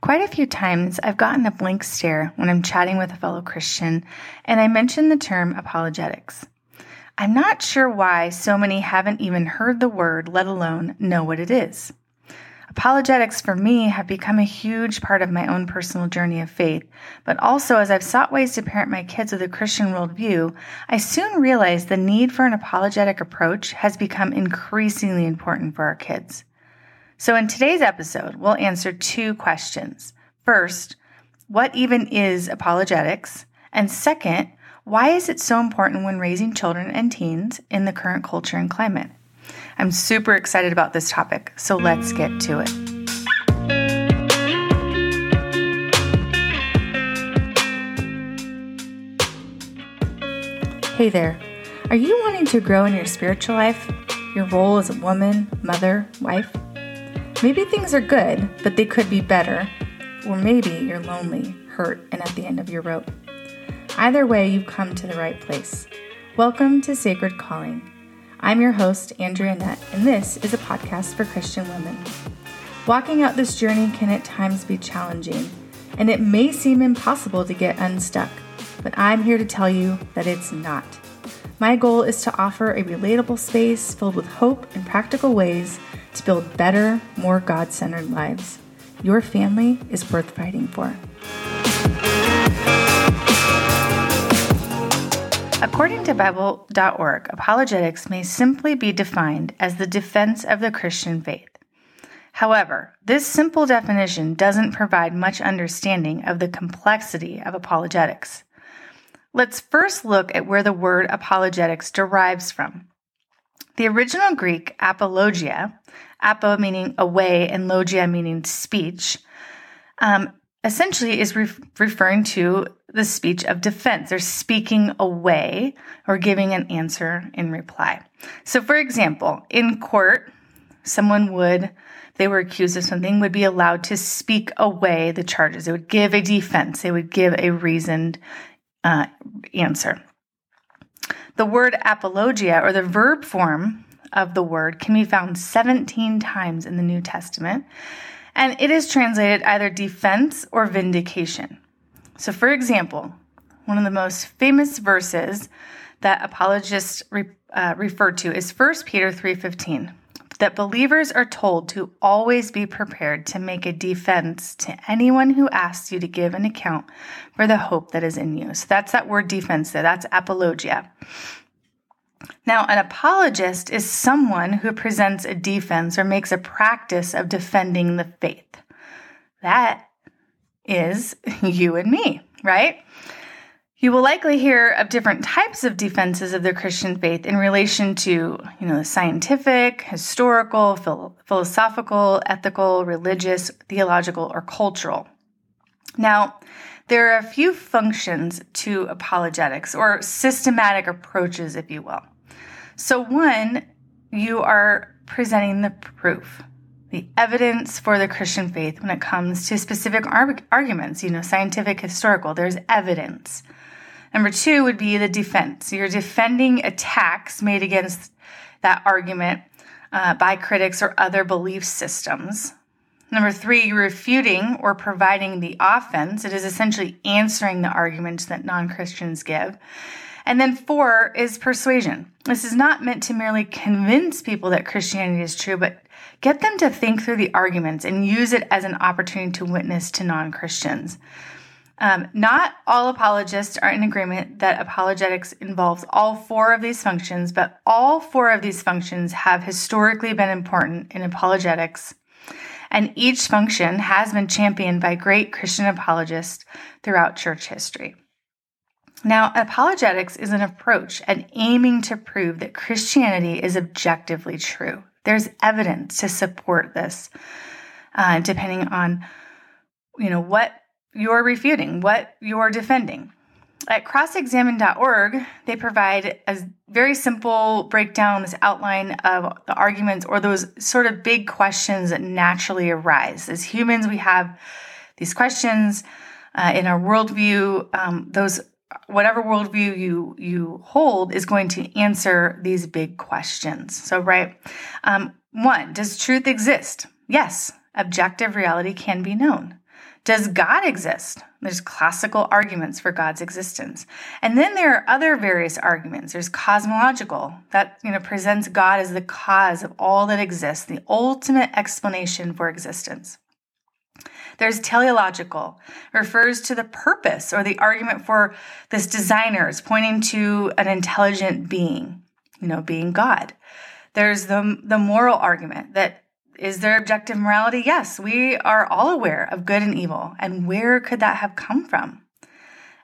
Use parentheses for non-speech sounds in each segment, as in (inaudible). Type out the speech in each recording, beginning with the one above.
Quite a few times I've gotten a blank stare when I'm chatting with a fellow Christian and I mention the term apologetics. I'm not sure why so many haven't even heard the word, let alone know what it is. Apologetics for me have become a huge part of my own personal journey of faith, but also as I've sought ways to parent my kids with a Christian worldview, I soon realized the need for an apologetic approach has become increasingly important for our kids. So, in today's episode, we'll answer two questions. First, what even is apologetics? And second, why is it so important when raising children and teens in the current culture and climate? I'm super excited about this topic, so let's get to it. Hey there. Are you wanting to grow in your spiritual life? Your role as a woman, mother, wife? Maybe things are good, but they could be better. Or maybe you're lonely, hurt, and at the end of your rope. Either way, you've come to the right place. Welcome to Sacred Calling. I'm your host, Andrea Nutt, and this is a podcast for Christian women. Walking out this journey can at times be challenging, and it may seem impossible to get unstuck, but I'm here to tell you that it's not. My goal is to offer a relatable space filled with hope and practical ways to build better, more God centered lives. Your family is worth fighting for. According to Bible.org, apologetics may simply be defined as the defense of the Christian faith. However, this simple definition doesn't provide much understanding of the complexity of apologetics. Let's first look at where the word apologetics derives from. The original Greek apologia, apo meaning away and logia meaning speech, um, essentially is re- referring to the speech of defense. They're speaking away or giving an answer in reply. So, for example, in court, someone would, they were accused of something, would be allowed to speak away the charges. They would give a defense, they would give a reasoned uh, answer. The word apologia, or the verb form of the word, can be found 17 times in the New Testament, and it is translated either defense or vindication. So, for example, one of the most famous verses that apologists re, uh, refer to is 1 Peter 3:15 that believers are told to always be prepared to make a defense to anyone who asks you to give an account for the hope that is in you. So that's that word defense there. That's apologia. Now, an apologist is someone who presents a defense or makes a practice of defending the faith. That is (laughs) you and me, right? You will likely hear of different types of defenses of the Christian faith in relation to, you know, scientific, historical, phil- philosophical, ethical, religious, theological, or cultural. Now, there are a few functions to apologetics or systematic approaches, if you will. So, one, you are presenting the proof, the evidence for the Christian faith when it comes to specific arguments, you know, scientific, historical, there's evidence. Number two would be the defense. You're defending attacks made against that argument uh, by critics or other belief systems. Number three, you're refuting or providing the offense. It is essentially answering the arguments that non Christians give. And then four is persuasion. This is not meant to merely convince people that Christianity is true, but get them to think through the arguments and use it as an opportunity to witness to non Christians. Um, not all apologists are in agreement that apologetics involves all four of these functions, but all four of these functions have historically been important in apologetics, and each function has been championed by great Christian apologists throughout church history. Now, apologetics is an approach and aiming to prove that Christianity is objectively true. There's evidence to support this, uh, depending on you know what you're refuting, what you're defending. At crossexamined.org, they provide a very simple breakdown, this outline of the arguments or those sort of big questions that naturally arise. As humans, we have these questions uh, in our worldview. Um, those, whatever worldview you you hold, is going to answer these big questions. So, right, um, one, does truth exist? Yes, objective reality can be known. Does God exist? There's classical arguments for God's existence. And then there are other various arguments. There's cosmological, that you know presents God as the cause of all that exists, the ultimate explanation for existence. There's teleological, refers to the purpose or the argument for this designer is pointing to an intelligent being, you know, being God. There's the, the moral argument that is there objective morality? Yes, we are all aware of good and evil. And where could that have come from?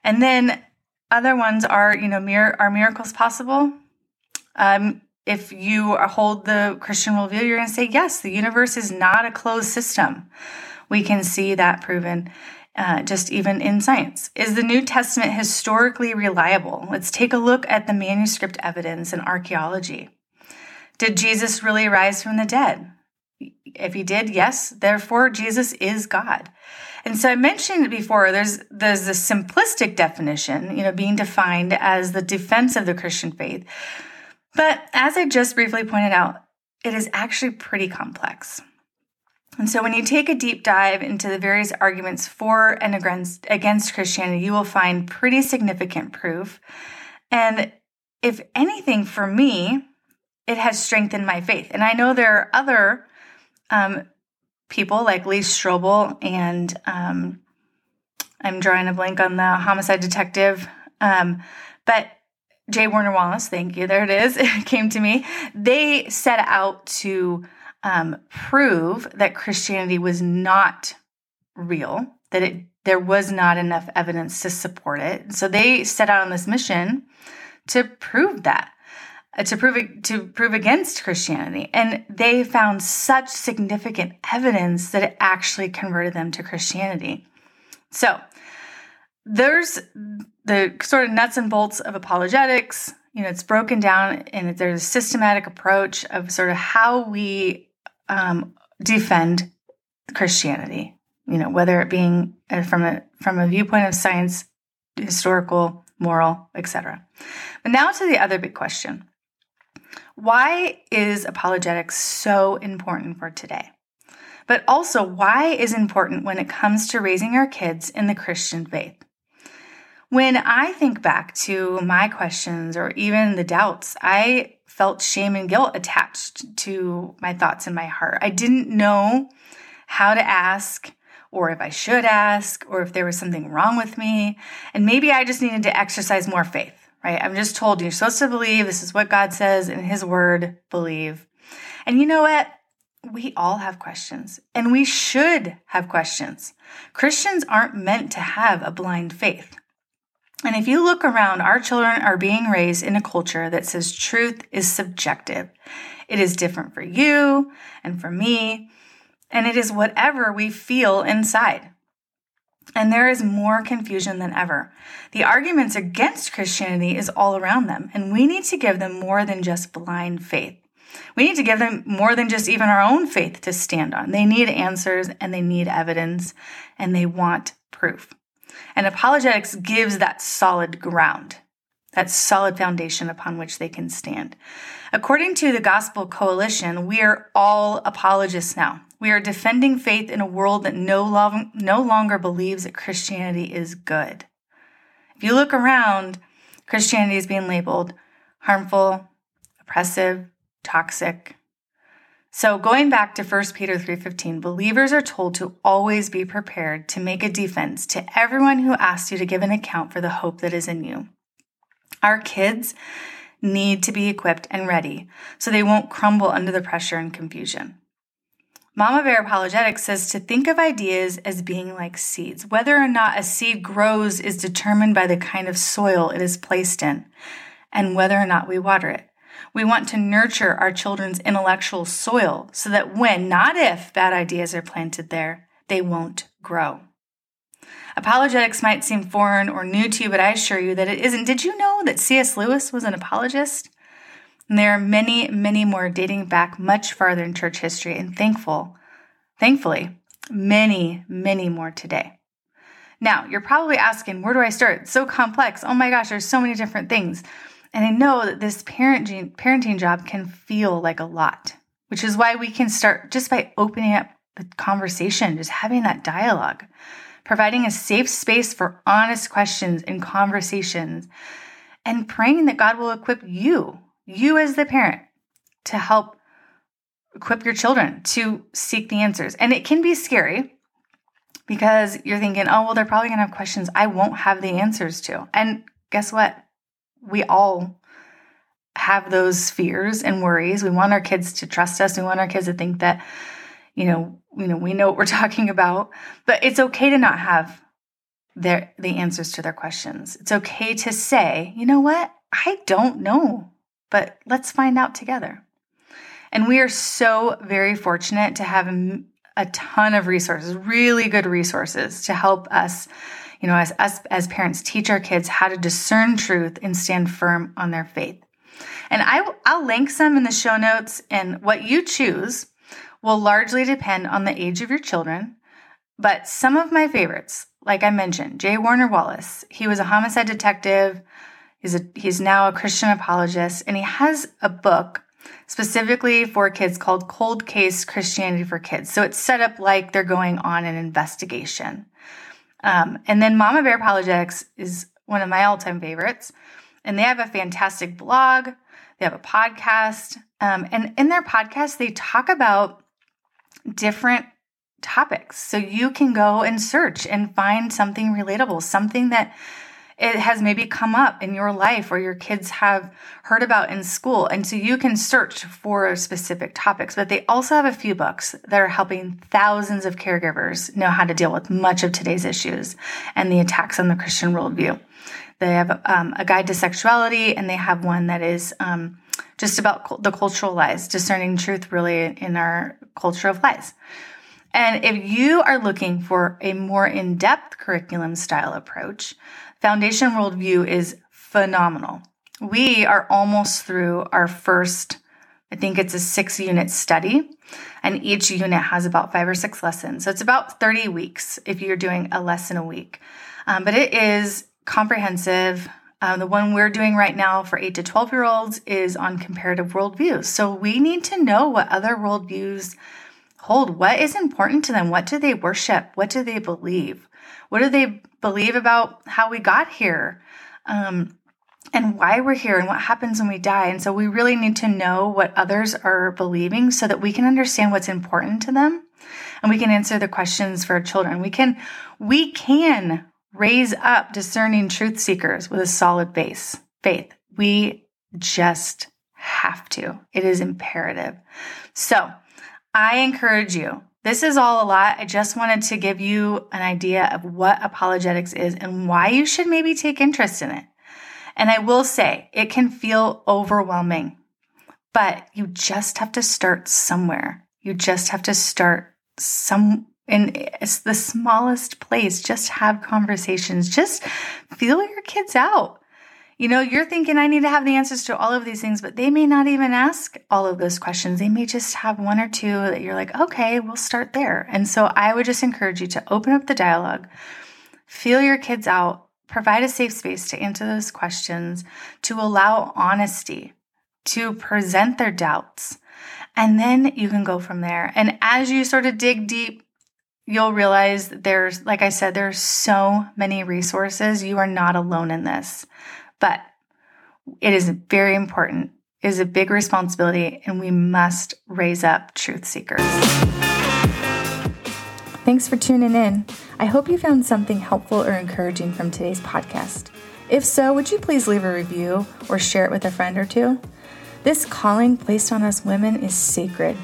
And then other ones are, you know, mir- are miracles possible? Um, if you hold the Christian worldview, you're going to say, yes, the universe is not a closed system. We can see that proven uh, just even in science. Is the New Testament historically reliable? Let's take a look at the manuscript evidence in archaeology. Did Jesus really rise from the dead? If he did, yes, therefore Jesus is God. And so I mentioned before there's there's a simplistic definition, you know, being defined as the defense of the Christian faith. But as I just briefly pointed out, it is actually pretty complex. And so when you take a deep dive into the various arguments for and against, against Christianity, you will find pretty significant proof. And if anything, for me, it has strengthened my faith. And I know there are other um, people like Lee Strobel and um, I'm drawing a blank on the homicide detective. Um, but J. Warner Wallace, thank you. There it is. (laughs) It came to me. They set out to um, prove that Christianity was not real, that it there was not enough evidence to support it. So they set out on this mission to prove that, to prove to prove against Christianity, and they found such significant evidence that it actually converted them to Christianity. So there's the sort of nuts and bolts of apologetics. You know, it's broken down and there's a systematic approach of sort of how we um, defend Christianity. You know, whether it being uh, from a from a viewpoint of science, historical, moral, etc. But now to the other big question: Why is apologetics so important for today? But also, why is important when it comes to raising our kids in the Christian faith? When I think back to my questions or even the doubts, I felt shame and guilt attached to my thoughts in my heart. I didn't know how to ask or if I should ask or if there was something wrong with me. And maybe I just needed to exercise more faith, right? I'm just told you're supposed to believe. This is what God says in His Word, believe. And you know what? We all have questions and we should have questions. Christians aren't meant to have a blind faith. And if you look around, our children are being raised in a culture that says truth is subjective. It is different for you and for me, and it is whatever we feel inside. And there is more confusion than ever. The arguments against Christianity is all around them, and we need to give them more than just blind faith. We need to give them more than just even our own faith to stand on. They need answers and they need evidence and they want proof. And apologetics gives that solid ground, that solid foundation upon which they can stand. According to the Gospel Coalition, we are all apologists now. We are defending faith in a world that no, no longer believes that Christianity is good. If you look around, Christianity is being labeled harmful, oppressive, toxic, so going back to 1 Peter 3:15, believers are told to always be prepared to make a defense to everyone who asks you to give an account for the hope that is in you. Our kids need to be equipped and ready so they won't crumble under the pressure and confusion. Mama Bear Apologetics says to think of ideas as being like seeds. Whether or not a seed grows is determined by the kind of soil it is placed in and whether or not we water it. We want to nurture our children's intellectual soil so that when, not if, bad ideas are planted there, they won't grow. Apologetics might seem foreign or new to you, but I assure you that it isn't. Did you know that C.S. Lewis was an apologist? And there are many, many more dating back much farther in church history, and thankful, thankfully, many, many more today. Now, you're probably asking, where do I start? It's so complex. Oh my gosh, there's so many different things. And I know that this parenting, parenting job can feel like a lot, which is why we can start just by opening up the conversation, just having that dialogue, providing a safe space for honest questions and conversations, and praying that God will equip you, you as the parent, to help equip your children to seek the answers. And it can be scary because you're thinking, oh, well, they're probably going to have questions I won't have the answers to. And guess what? We all have those fears and worries. We want our kids to trust us. We want our kids to think that, you know, you know, we know what we're (laughs) talking about. But it's okay to not have their the answers to their questions. It's okay to say, you know what? I don't know, but let's find out together. And we are so very fortunate to have a ton of resources, really good resources to help us, you know, as us as parents teach our kids how to discern truth and stand firm on their faith. And I I'll link some in the show notes and what you choose will largely depend on the age of your children, but some of my favorites, like I mentioned, J. Warner Wallace, he was a homicide detective. He's a he's now a Christian apologist and he has a book specifically for kids called Cold Case Christianity for Kids. So it's set up like they're going on an investigation. Um, and then Mama Bear Apologetics is one of my all time favorites. And they have a fantastic blog, they have a podcast. Um, and in their podcast, they talk about different topics. So you can go and search and find something relatable, something that it has maybe come up in your life or your kids have heard about in school. And so you can search for specific topics, but they also have a few books that are helping thousands of caregivers know how to deal with much of today's issues and the attacks on the Christian worldview. They have um, a guide to sexuality, and they have one that is um, just about the cultural lies, discerning truth really in our culture of lies. And if you are looking for a more in depth curriculum style approach, Foundation Worldview is phenomenal. We are almost through our first, I think it's a six unit study, and each unit has about five or six lessons. So it's about 30 weeks if you're doing a lesson a week. Um, but it is comprehensive. Um, the one we're doing right now for 8 to 12 year olds is on comparative worldviews. So we need to know what other worldviews hold. What is important to them? What do they worship? What do they believe? What do they believe about how we got here? Um, and why we're here and what happens when we die. And so we really need to know what others are believing so that we can understand what's important to them and we can answer the questions for our children. We can we can raise up discerning truth seekers with a solid base faith. We just have to. It is imperative. So, I encourage you this is all a lot. I just wanted to give you an idea of what apologetics is and why you should maybe take interest in it. And I will say it can feel overwhelming, but you just have to start somewhere. You just have to start some in the smallest place. Just have conversations. Just feel your kids out. You know, you're thinking I need to have the answers to all of these things, but they may not even ask all of those questions. They may just have one or two that you're like, okay, we'll start there. And so I would just encourage you to open up the dialogue, feel your kids out, provide a safe space to answer those questions, to allow honesty, to present their doubts. And then you can go from there. And as you sort of dig deep, you'll realize there's, like I said, there's so many resources. You are not alone in this. But it is very important. It is a big responsibility, and we must raise up truth seekers. Thanks for tuning in. I hope you found something helpful or encouraging from today's podcast. If so, would you please leave a review or share it with a friend or two? This calling placed on us women is sacred,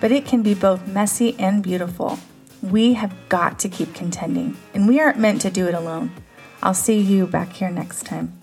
but it can be both messy and beautiful. We have got to keep contending, and we aren't meant to do it alone. I'll see you back here next time.